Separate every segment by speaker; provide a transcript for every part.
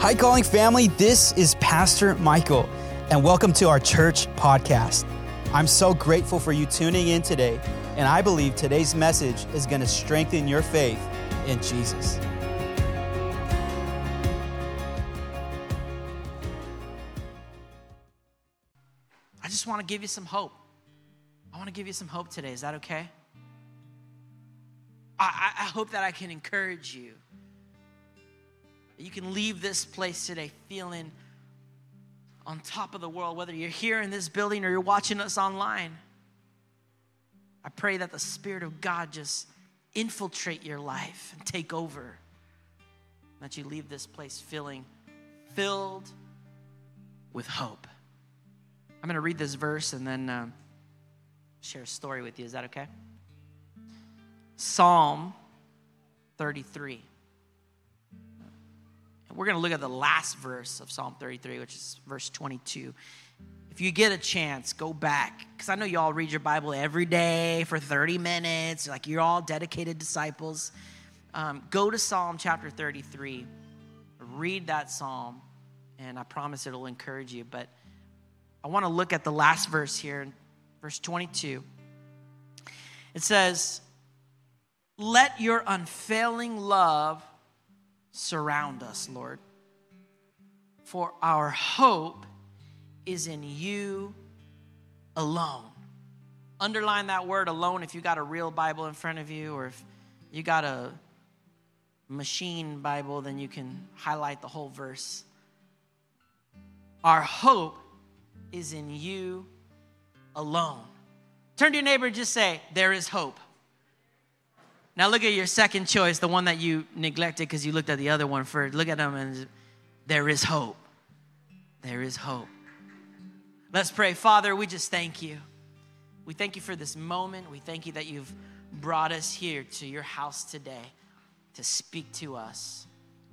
Speaker 1: Hi, Calling family. This is Pastor Michael, and welcome to our church podcast. I'm so grateful for you tuning in today, and I believe today's message is going to strengthen your faith in Jesus.
Speaker 2: I just want to give you some hope. I want to give you some hope today. Is that okay? I, I, hope that I can encourage you. You can leave this place today feeling on top of the world, whether you're here in this building or you're watching us online. I pray that the Spirit of God just infiltrate your life and take over. That you leave this place feeling filled with hope. I'm going to read this verse and then um, share a story with you. Is that okay? Psalm 33. We're going to look at the last verse of Psalm 33, which is verse 22. If you get a chance, go back. Because I know you all read your Bible every day for 30 minutes. Like you're all dedicated disciples. Um, go to Psalm chapter 33. Read that psalm. And I promise it'll encourage you. But I want to look at the last verse here, verse 22. It says, Let your unfailing love surround us, Lord, for our hope is in you alone. Underline that word alone if you got a real Bible in front of you, or if you got a machine Bible, then you can highlight the whole verse. Our hope is in you alone. Turn to your neighbor and just say, There is hope. Now look at your second choice, the one that you neglected because you looked at the other one first. Look at them and there is hope. There is hope. Let's pray. Father, we just thank you. We thank you for this moment. We thank you that you've brought us here to your house today to speak to us.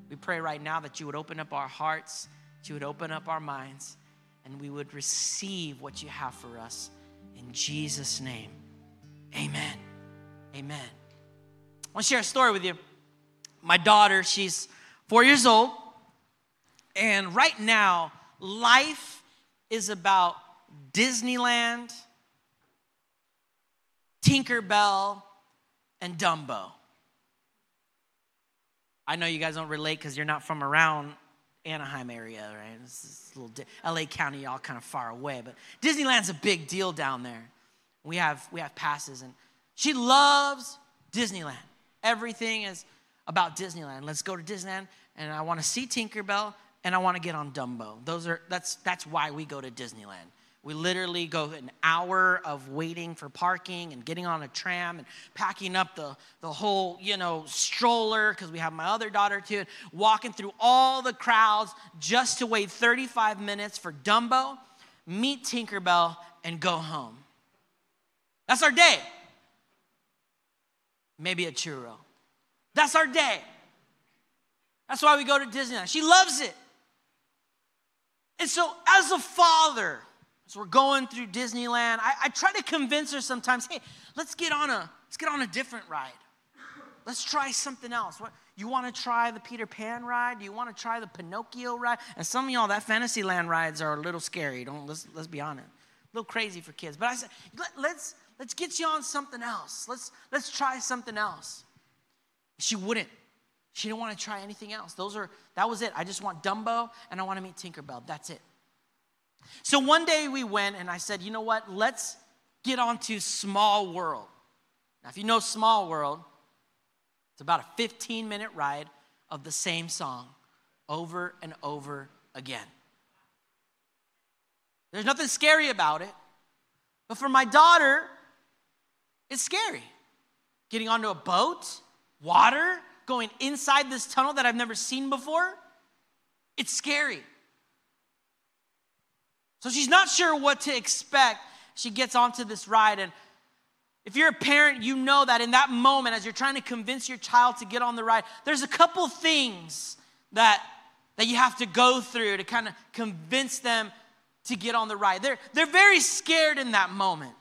Speaker 2: We pray right now that you would open up our hearts, that you would open up our minds, and we would receive what you have for us. In Jesus' name, amen. Amen. I want to share a story with you. My daughter, she's four years old, and right now, life is about Disneyland, Tinkerbell, and Dumbo. I know you guys don't relate because you're not from around Anaheim area, right? A little LA County, y'all kind of far away, but Disneyland's a big deal down there. We have we have passes, and she loves Disneyland. Everything is about Disneyland. Let's go to Disneyland, and I want to see Tinkerbell, and I want to get on Dumbo. Those are that's that's why we go to Disneyland. We literally go an hour of waiting for parking and getting on a tram and packing up the, the whole, you know, stroller because we have my other daughter too, walking through all the crowds just to wait 35 minutes for Dumbo, meet Tinkerbell, and go home. That's our day. Maybe a churro. That's our day. That's why we go to Disneyland. She loves it. And so, as a father, as we're going through Disneyland, I, I, try to convince her sometimes, hey, let's get on a let's get on a different ride. Let's try something else. What you want to try the Peter Pan ride? Do you want to try the Pinocchio ride? And some of y'all, that Fantasyland rides are a little scary. Don't let's let's be honest, a little crazy for kids. But I said, Let, let's let's get you on something else. Let's let's try something else. She wouldn't. She didn't want to try anything else. Those are that was it. I just want Dumbo and I want to meet Tinkerbell. That's it. So one day we went and I said, you know what? Let's get onto Small World. Now, if you know Small World, it's about a 15 minute ride of the same song over and over again. There's nothing scary about it. But for my daughter, it's scary. Getting onto a boat, water, going inside this tunnel that I've never seen before, it's scary. So she's not sure what to expect. She gets onto this ride. And if you're a parent, you know that in that moment, as you're trying to convince your child to get on the ride, there's a couple things that, that you have to go through to kind of convince them to get on the ride. They're, they're very scared in that moment.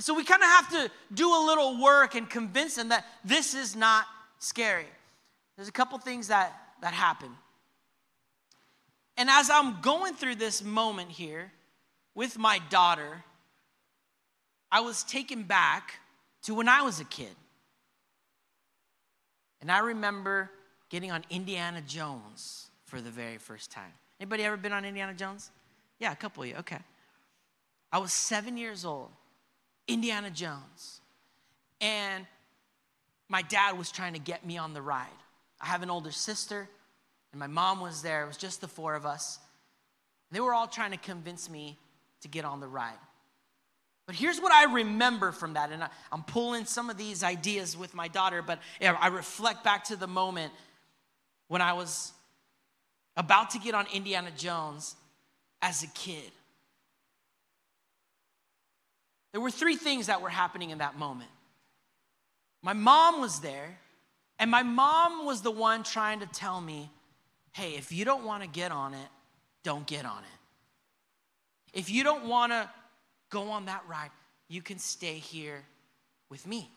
Speaker 2: And so we kind of have to do a little work and convince them that this is not scary. There's a couple things that that happen. And as I'm going through this moment here with my daughter, I was taken back to when I was a kid. And I remember getting on Indiana Jones for the very first time. Anybody ever been on Indiana Jones? Yeah, a couple of you. Okay. I was seven years old, Indiana Jones. And my dad was trying to get me on the ride. I have an older sister, and my mom was there. It was just the four of us. They were all trying to convince me to get on the ride. But here's what I remember from that, and I, am pulling some of these ideas with my daughter, but I reflect back to the moment when I was about to get on Indiana Jones as a kid. There were three things that were happening in that moment. My mom was there, and my mom was the one trying to tell me, hey, if you don't want to get on it, don't get on it. If you don't want to go on that ride, you can stay here with me,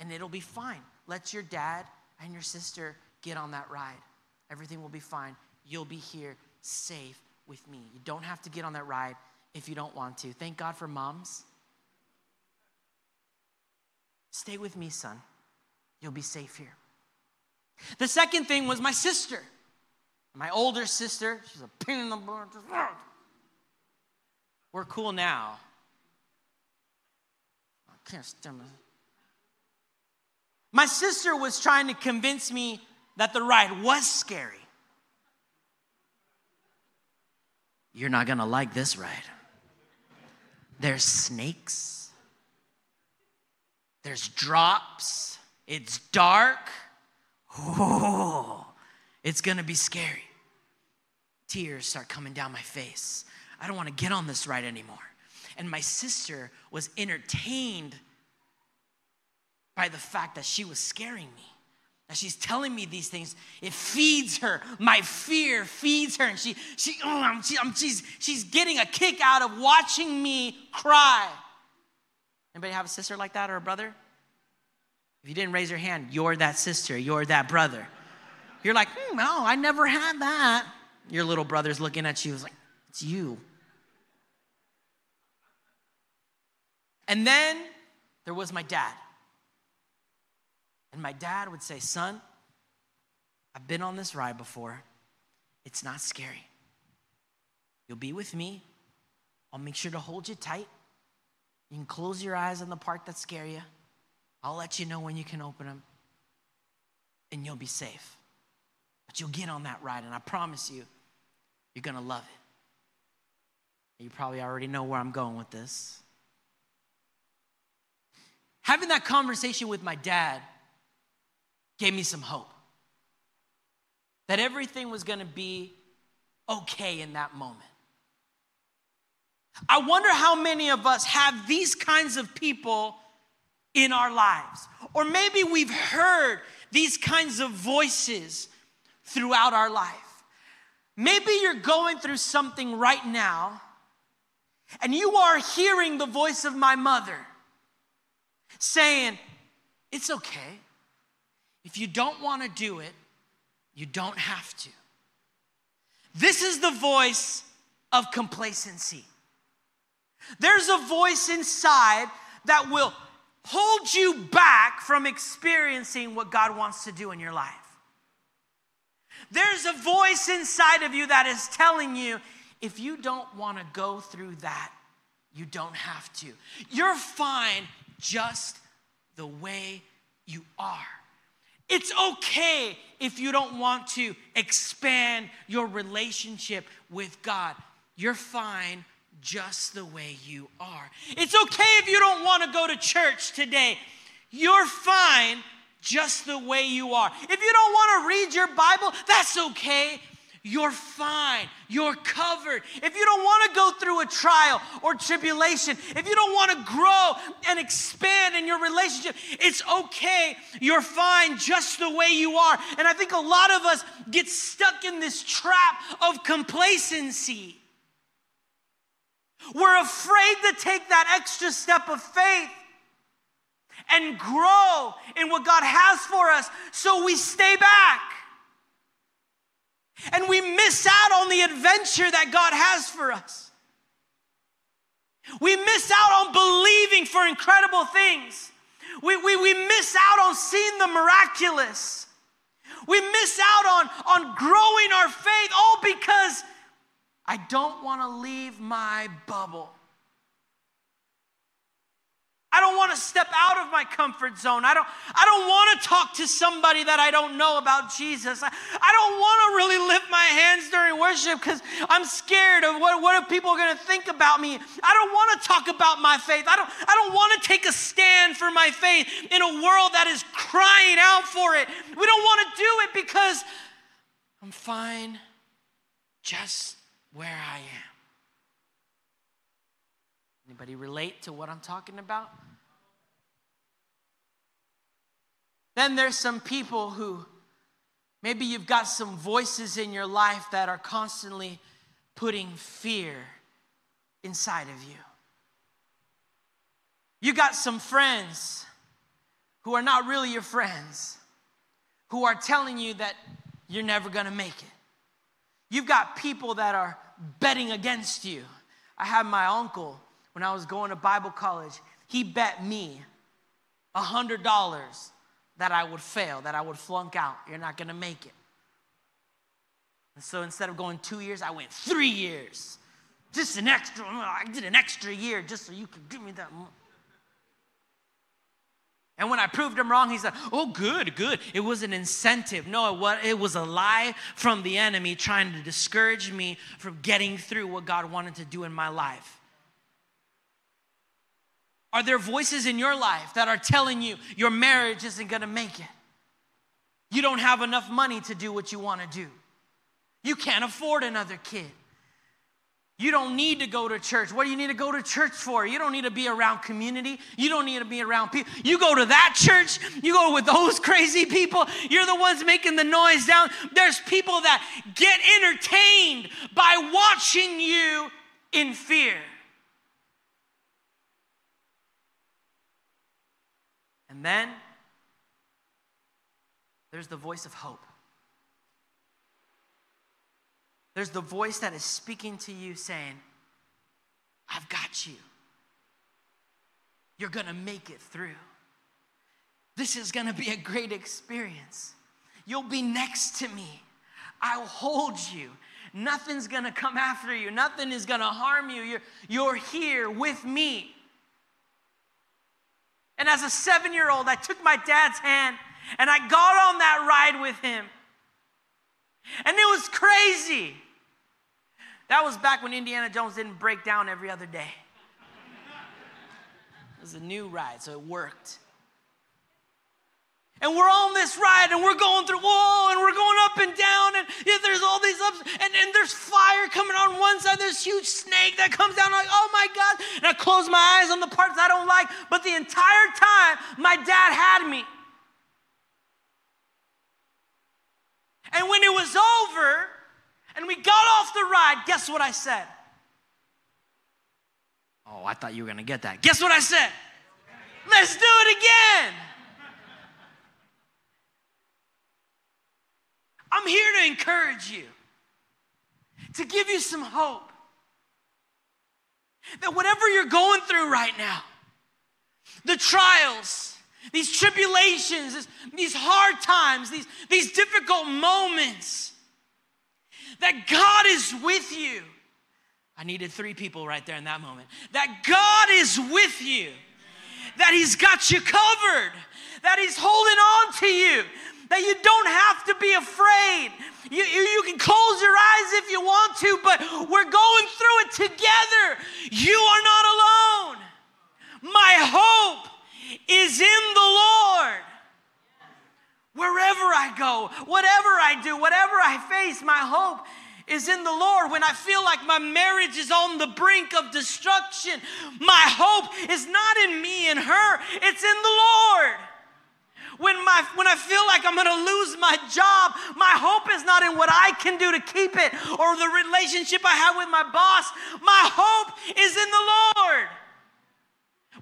Speaker 2: and it'll be fine. Let your dad and your sister get on that ride. Everything will be fine. You'll be here safe with me. You don't have to get on that ride if you don't want to. Thank God for moms. Stay with me, son. You'll be safe here. The second thing was my sister. My older sister, she's a pain in the butt. We're cool now. I can't stand it. My sister was trying to convince me that the ride was scary. You're not gonna like this ride. There's snakes, there's drops, it's dark. Oh, it's gonna be scary. Tears start coming down my face. I don't wanna get on this ride anymore. And my sister was entertained by the fact that she was scaring me. As she's telling me these things, it feeds her. My fear feeds her. And she, she, oh, she she's, she's getting a kick out of watching me cry. Anybody have a sister like that or a brother? If you didn't raise your hand, you're that sister, you're that brother. You're like, hmm, no, I never had that. Your little brother's looking at you, it's like, it's you. And then there was my dad. And my dad would say, Son, I've been on this ride before. It's not scary. You'll be with me. I'll make sure to hold you tight. You can close your eyes on the part that scare you. I'll let you know when you can open them. And you'll be safe. But you'll get on that ride, and I promise you, you're gonna love it. You probably already know where I'm going with this. Having that conversation with my dad gave me some hope that everything was going to be okay in that moment. I wonder how many of us have these kinds of people in our lives. Or maybe we've heard these kinds of voices throughout our life. Maybe you're going through something right now and you are hearing the voice of my mother saying, It's okay. If you don't want to do it, you don't have to. This is the voice of complacency. There's a voice inside that will hold you back from experiencing what God wants to do in your life. There's a voice inside of you that is telling you if you don't want to go through that, you don't have to. You're fine just the way you are. It's okay if you don't want to expand your relationship with God. You're fine just the way you are. It's okay if you don't want to go to church today. You're fine just the way you are. If you don't want to read your Bible, that's okay you're fine. You're covered. If you don't want to go through a trial or tribulation, if you don't want to grow and expand in your relationship, it's okay. You're fine just the way you are. And I think a lot of us get stuck in this trap of complacency. We're afraid to take that extra step of faith and grow in what God has for us, so we stay back. And we miss out on the adventure that God has for us. We miss out on believing for incredible things. We, we, we miss out on seeing the miraculous. We miss out on, on growing our faith all because I don't want to leave my bubble. I don't want to step out of my comfort zone. I don't, I don't want to talk to somebody that I don't know about Jesus. I, I don't want to really lift my hands during worship because I'm scared of what, what are people going to think about me. I don't want to talk about my faith. I don't, I don't want to take a stand for my faith in a world that is crying out for it. We don't want to do it because I'm fine just where I am. Anybody relate to what I'm talking about? Then there's some people who maybe you've got some voices in your life that are constantly putting fear inside of you. You got some friends who are not really your friends, who are telling you that you're never gonna make it. You've got people that are betting against you. I had my uncle when I was going to Bible college, he bet me a $100 that I would fail, that I would flunk out. You're not gonna make it. And so instead of going two years, I went three years. Just an extra, I did an extra year just so you could give me that money. And when I proved him wrong, he said, Oh, good, good. It was an incentive. No, it was a lie from the enemy trying to discourage me from getting through what God wanted to do in my life. Are there voices in your life that are telling you your marriage isn't gonna make it? You don't have enough money to do what you wanna do. You can't afford another kid. You don't need to go to church. What do you need to go to church for? You don't need to be around community. You don't need to be around people. You go to that church, you go with those crazy people. You're the ones making the noise down. There's people that get entertained by watching you in fear. And then there's the voice of hope. There's the voice that is speaking to you saying, I've got you. You're gonna make it through. This is gonna be a great experience. You'll be next to me. I'll hold you. Nothing's gonna come after you, nothing is gonna harm you. You're, you're here with me. And as a seven year old, I took my dad's hand and I got on that ride with him. And it was crazy. That was back when Indiana Jones didn't break down every other day. It was a new ride, so it worked. And we're on this ride and we're going through whoa and we're going up and down and yeah, there's all these ups and, and there's fire coming on one side there's huge snake that comes down like oh my god. And i close my eyes on the parts i don't like but the entire time my dad had me. And when it was over and we got off the ride guess what i said? Oh i thought you were going to get that. Guess what i said? Let's do it again. I'm here to encourage you, to give you some hope. That whatever you're going through right now, the trials, these tribulations, these hard times, these, these difficult moments, that God is with you. I needed three people right there in that moment. That God is with you, that He's got you covered, that He's holding on to you, that you don't have to be afraid. You, you, you, can close your eyes if you want to, but we're going through it together. You are not alone. My hope is in the Lord. Wherever I go, whatever I do, whatever I face, my hope is in the Lord. When I feel like my marriage is on the brink of destruction, my hope is not in me and her, it's in the Lord. When, my, when I feel like I'm gonna lose my job, my hope is not in what I can do to keep it or the relationship I have with my boss. My hope is in the Lord.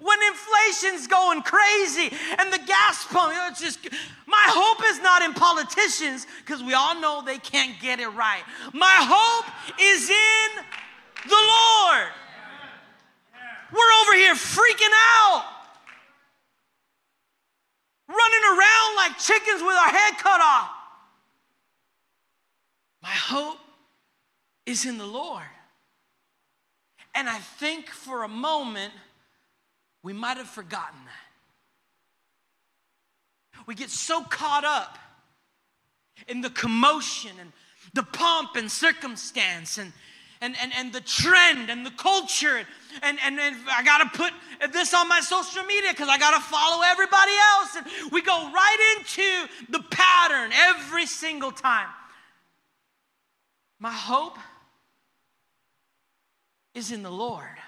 Speaker 2: When inflation's going crazy and the gas pump, it's just, my hope is not in politicians because we all know they can't get it right. My hope is in the Lord. We're over here freaking out, running around like chickens with our head cut off. My hope is in the Lord. And I think for a moment, we might have forgotten that. We get so caught up in the commotion and the pomp and circumstance and, and, and, and the trend and the culture. And, and, and I got to put this on my social media because I got to follow everybody else. And we go right into the pattern every single time. My hope is in the Lord.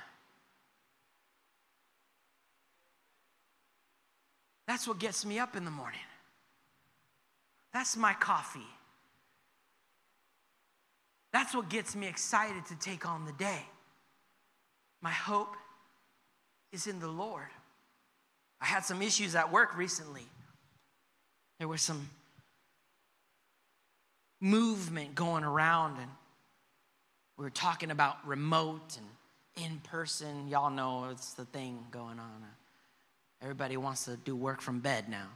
Speaker 2: That's what gets me up in the morning. That's my coffee. That's what gets me excited to take on the day. My hope is in the Lord. I had some issues at work recently. There was some movement going around, and we were talking about remote and in person. Y'all know it's the thing going on. Everybody wants to do work from bed now.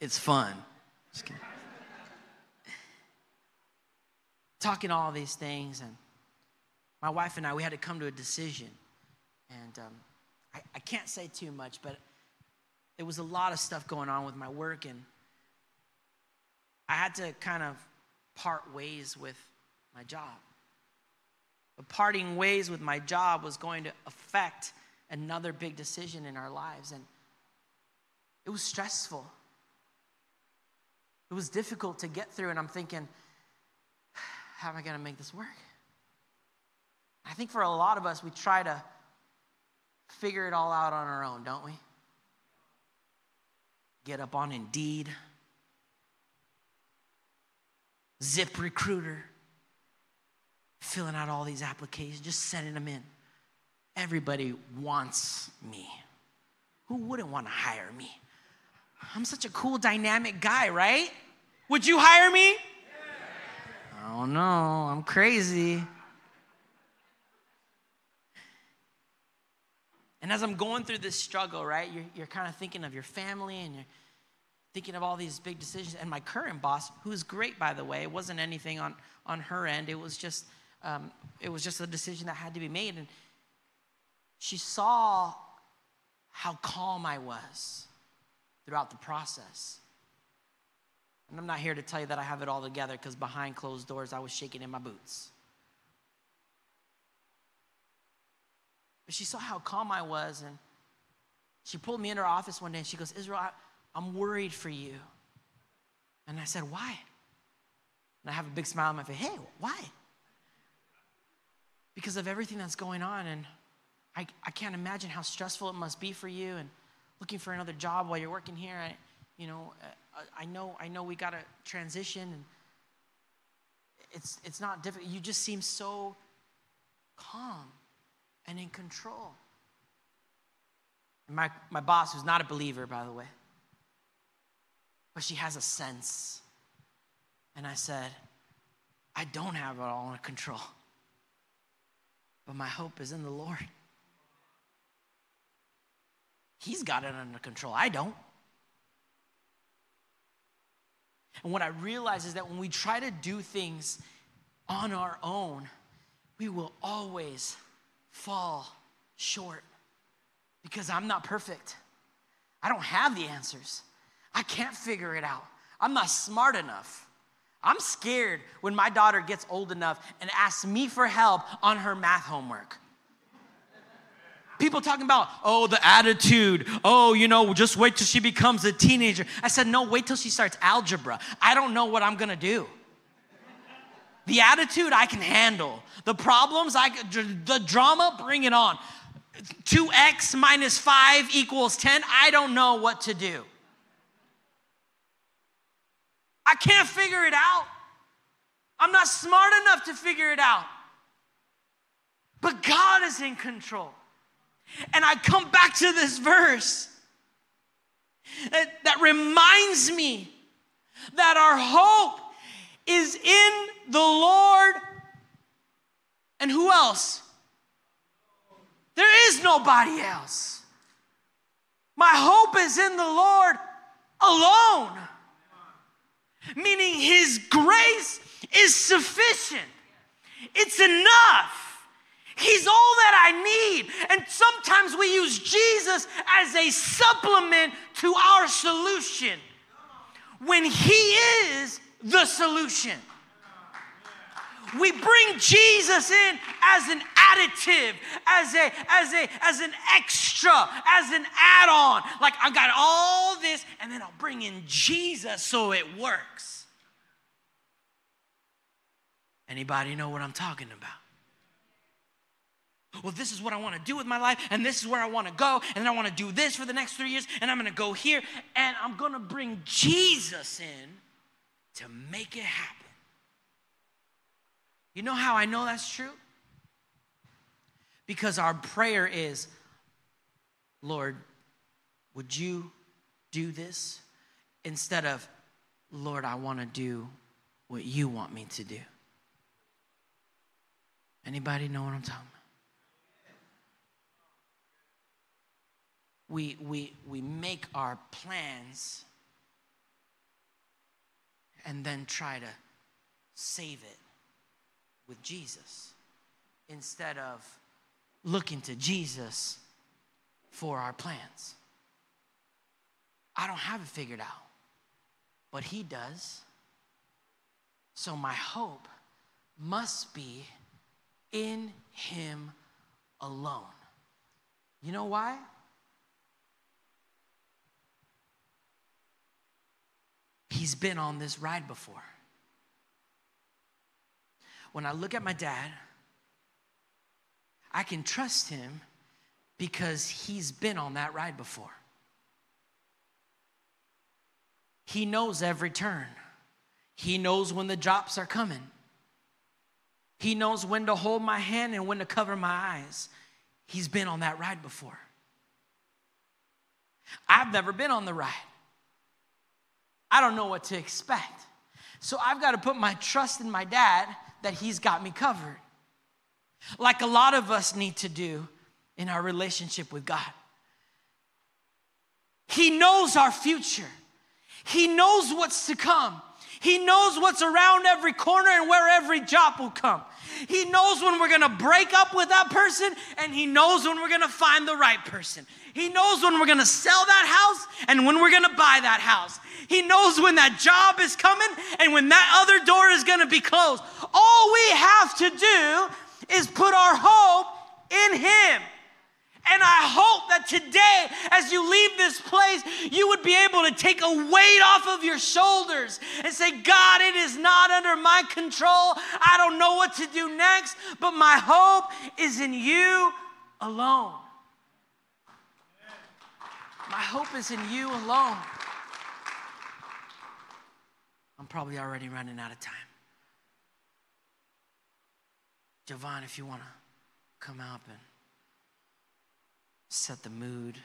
Speaker 2: It's fun. Just kidding. Talking all these things, and my wife and I, we had to come to a decision. And um, I, I can't say too much, but there was a lot of stuff going on with my work, and I had to kind of part ways with my job. But parting ways with my job was going to affect another big decision in our lives. And it was stressful. It was difficult to get through. And I'm thinking, how am I going to make this work? I think for a lot of us, we try to figure it all out on our own, don't we? Get up on Indeed, Zip Recruiter, filling out all these applications, just sending them in. Everybody wants me. Who wouldn't want to hire me? I'm such a cool, dynamic guy, right? Would you hire me? I don't know. I'm crazy. And as I'm going through this struggle, right, you're, you're kind of thinking of your family and you're thinking of all these big decisions. And my current boss, who's great, by the way, it wasn't anything on, on her end. It was just, um, it was just a decision that had to be made. And she saw how calm I was throughout the process. And I'm not here to tell you that I have it all together because behind closed doors, I was shaking in my boots. But she saw how calm I was, and she pulled me into her office one day and she goes, Israel, I, I'm worried for you. And I said, Why? And I have a big smile on my face. Hey, why? Because of everything that's going on. And I, I can't imagine how stressful it must be for you and looking for another job while you're working here. I, you know, I, uh, I know, I know we got to transition and it's, it's not difficult. You just seem so calm and in control. And my, my boss, who's not a believer, by the way, but she has a sense. And I said, I don't have it all under control, but my hope is in the Lord. He's got it under control. I don't. And what I realize is that when we try to do things on our own, we will always fall short because I'm not perfect. I don't have the answers. I can't figure it out. I'm not smart enough. I'm scared when my daughter gets old enough and asks me for help on her math homework. People talking about, oh, the attitude. Oh, you know, just wait till she becomes a teenager. I said, no, wait till she starts algebra. I don't know what I'm gonna do. The attitude I can handle. The problems, I the drama, bring it on. 2x minus 5 equals 10. I don't know what to do. I can't figure it out. I'm not smart enough to figure it out. But God is in control. And I come back to this verse that, that reminds me that our hope is in the Lord. And who else? There is nobody else. My hope is in the Lord alone, meaning His grace is sufficient, it's enough. He's all that I need. And sometimes we use Jesus as a supplement to our solution when He is the solution. We bring Jesus in as an additive, as a as a as an extra, as an add-on. Like I got all this and then I'll bring in Jesus so it works. Anybody know what I'm talking about? Well, this is what I want to do with my life, and this is where I want to go, and I want to do this for the next three years, and I'm going to go here, and I'm going to bring Jesus in to make it happen. You know how I know that's true? Because our prayer is, Lord, would you do this? Instead of, Lord, I want to do what you want me to do. Anybody know what I'm talking about? We, we, we make our plans and then try to save it with Jesus instead of looking to Jesus for our plans. I don't have it figured out, but He does. So my hope must be in Him alone. You know why? He's been on this ride before. When I look at my dad, I can trust him because he's been on that ride before. He knows every turn. He knows when the drops are coming. He knows when to hold my hand and when to cover my eyes. He's been on that ride before. I've never been on the ride. I don't know what to expect. So I've got to put my trust in my dad that he's got me covered. Like a lot of us need to do in our relationship with God. He knows our future. He knows what's to come. He knows what's around every corner and where every job will come. He knows when we're gonna break up with that person, and He knows when we're gonna find the right person. He knows when we're gonna sell that house and when we're gonna buy that house. He knows when that job is coming and when that other door is gonna be closed. All we have to do is put our hope in Him. And I hope that today, as you leave this place, you would be able to take a weight off of your shoulders and say, God, it is not under my control. I don't know what to do next, but my hope is in you alone. My hope is in you alone. I'm probably already running out of time. Javon, if you want to come out and set the mood.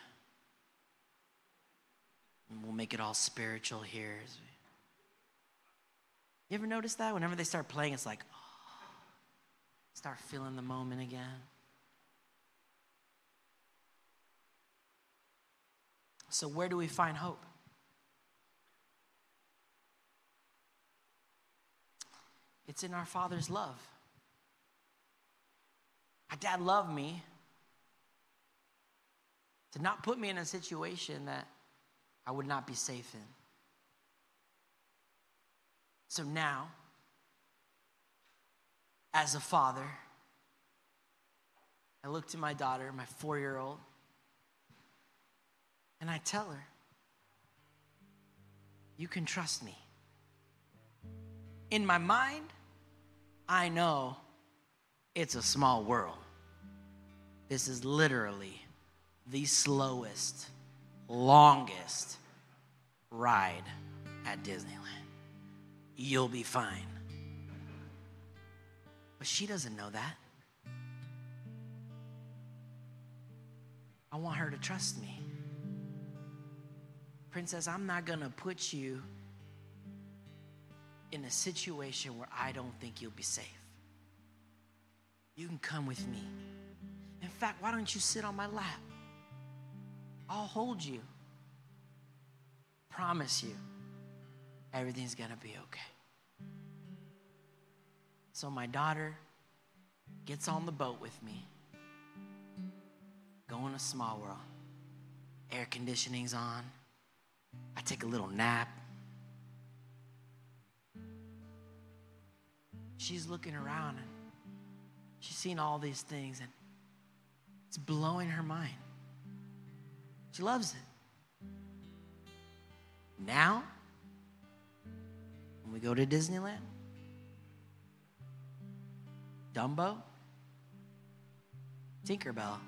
Speaker 2: And we'll make it all spiritual here. You ever notice that? Whenever they start playing, it's like, oh, start feeling the moment again. So, where do we find hope? It's in our Father's love. My dad loved me to not put me in a situation that I would not be safe in. So now, as a father, I look to my daughter, my four year old, and I tell her, You can trust me. In my mind, I know it's a small world. This is literally the slowest, longest ride at Disneyland. You'll be fine. But she doesn't know that. I want her to trust me. Princess, I'm not going to put you in a situation where I don't think you'll be safe. You can come with me. In fact, why don't you sit on my lap? I'll hold you. Promise you, everything's gonna be okay. So my daughter gets on the boat with me, going to small world. Air conditioning's on. I take a little nap. She's looking around and she's seen all these things and it's blowing her mind. She loves it. Now, when we go to Disneyland, Dumbo, Tinkerbell,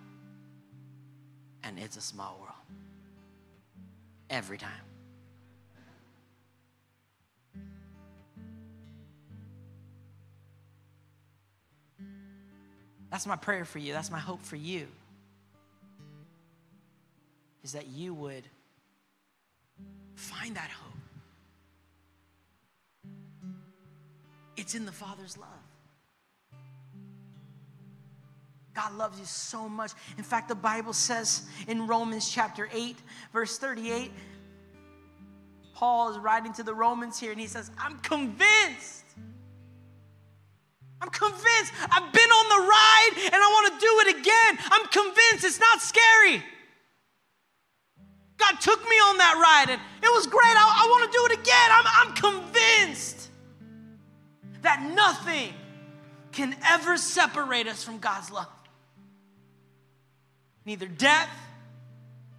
Speaker 2: and It's a Small World. Every time. That's my prayer for you. That's my hope for you. Is that you would find that hope. It's in the Father's love. God loves you so much. In fact, the Bible says in Romans chapter 8, verse 38, Paul is writing to the Romans here and he says, I'm convinced I'm convinced. I've been on the ride and I want to do it again. I'm convinced it's not scary. God took me on that ride and it was great. I, I want to do it again. I'm, I'm convinced that nothing can ever separate us from God's love. Neither death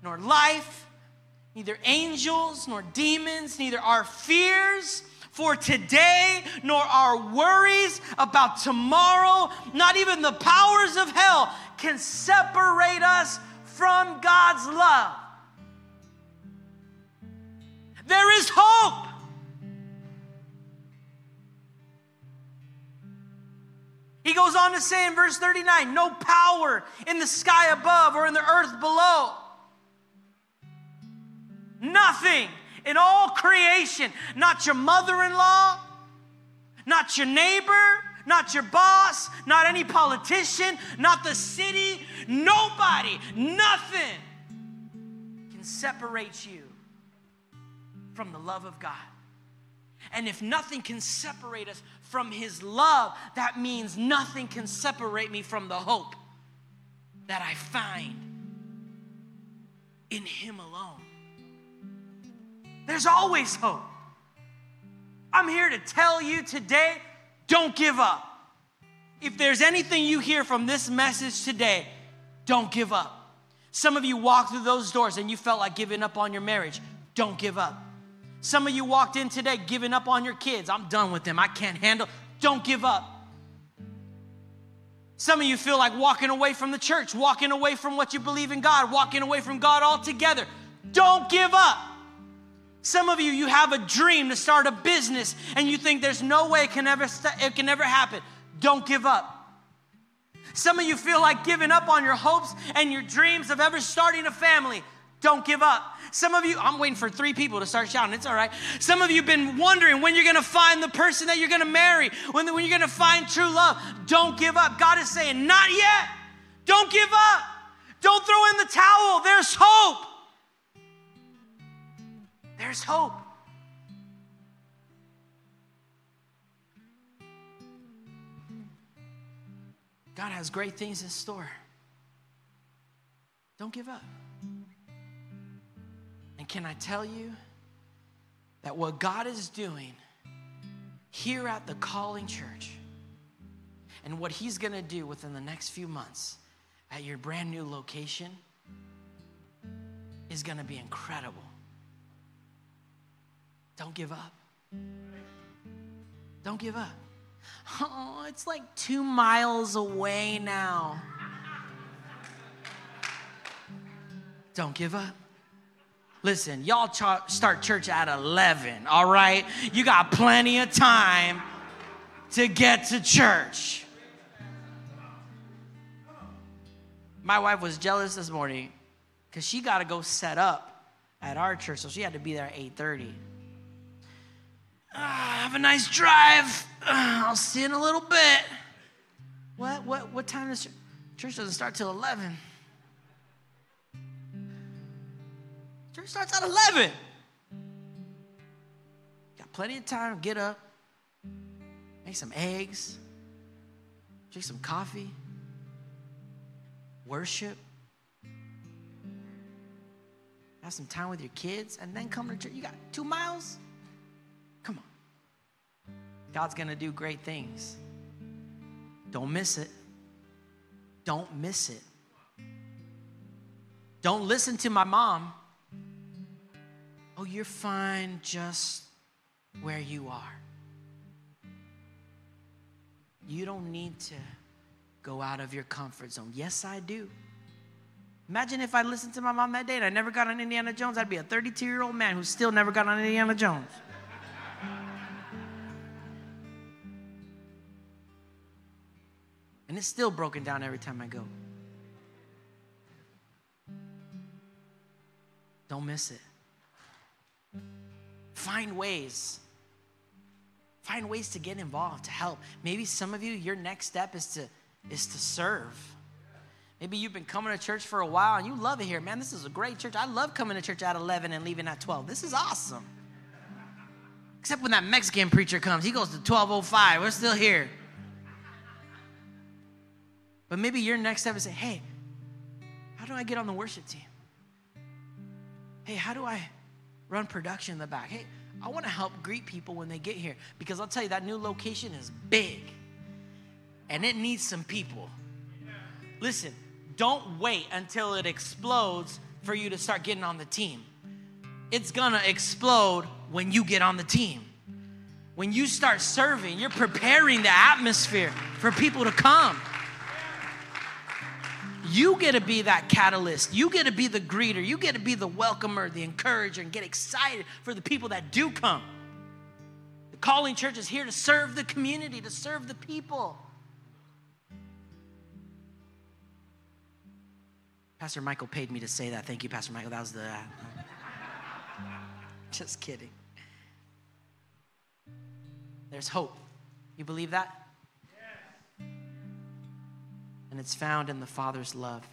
Speaker 2: nor life, neither angels nor demons, neither our fears for today, nor our worries about tomorrow, not even the powers of hell can separate us from God's love. There is hope. He goes on to say in verse 39 no power in the sky above or in the earth below. Nothing in all creation, not your mother in law, not your neighbor, not your boss, not any politician, not the city, nobody, nothing can separate you from the love of God. And if nothing can separate us from His love, that means nothing can separate me from the hope that I find in Him alone. There's always hope. I'm here to tell you today don't give up. If there's anything you hear from this message today, don't give up. Some of you walked through those doors and you felt like giving up on your marriage. Don't give up. Some of you walked in today giving up on your kids. I'm done with them. I can't handle. Don't give up. Some of you feel like walking away from the church, walking away from what you believe in God, walking away from God altogether. Don't give up. Some of you, you have a dream to start a business and you think there's no way it can ever, it can ever happen. Don't give up. Some of you feel like giving up on your hopes and your dreams of ever starting a family. Don't give up. Some of you, I'm waiting for three people to start shouting. It's all right. Some of you have been wondering when you're going to find the person that you're going to marry, when, when you're going to find true love. Don't give up. God is saying, not yet. Don't give up. Don't throw in the towel. There's hope. There's hope. God has great things in store. Don't give up. Can I tell you that what God is doing here at the Calling Church and what He's going to do within the next few months at your brand new location is going to be incredible. Don't give up. Don't give up. Oh, it's like two miles away now. Don't give up. Listen, y'all ch- start church at 11, all right? You got plenty of time to get to church. My wife was jealous this morning because she got to go set up at our church, so she had to be there at 8:30. Ah, have a nice drive. Ah, I'll see you in a little bit. What? What? What time does church? Church doesn't start till 11. Church starts at 11. Got plenty of time. Get up, make some eggs, drink some coffee, worship, have some time with your kids, and then come to church. You got two miles? Come on. God's gonna do great things. Don't miss it. Don't miss it. Don't listen to my mom. Oh, you're fine just where you are. You don't need to go out of your comfort zone. Yes, I do. Imagine if I listened to my mom that day and I never got on Indiana Jones, I'd be a 32 year old man who still never got on Indiana Jones. And it's still broken down every time I go. Don't miss it. Find ways. Find ways to get involved, to help. Maybe some of you, your next step is to is to serve. Maybe you've been coming to church for a while and you love it here. Man, this is a great church. I love coming to church at 11 and leaving at 12. This is awesome. Except when that Mexican preacher comes, he goes to 1205. We're still here. But maybe your next step is say, hey, how do I get on the worship team? Hey, how do I run production in the back? Hey, I want to help greet people when they get here because I'll tell you that new location is big and it needs some people. Listen, don't wait until it explodes for you to start getting on the team. It's gonna explode when you get on the team. When you start serving, you're preparing the atmosphere for people to come. You get to be that catalyst. You get to be the greeter. You get to be the welcomer, the encourager, and get excited for the people that do come. The Calling Church is here to serve the community, to serve the people. Pastor Michael paid me to say that. Thank you, Pastor Michael. That was the. just kidding. There's hope. You believe that? And it's found in the Father's love.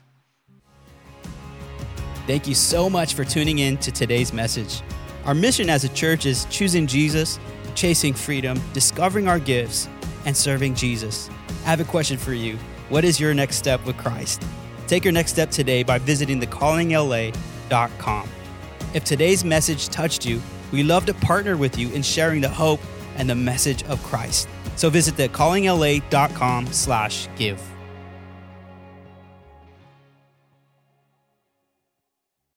Speaker 1: Thank you so much for tuning in to today's message. Our mission as a church is choosing Jesus, chasing freedom, discovering our gifts, and serving Jesus. I have a question for you. What is your next step with Christ? Take your next step today by visiting thecallingla.com. If today's message touched you, we love to partner with you in sharing the hope and the message of Christ. So visit thecallingla.com slash give.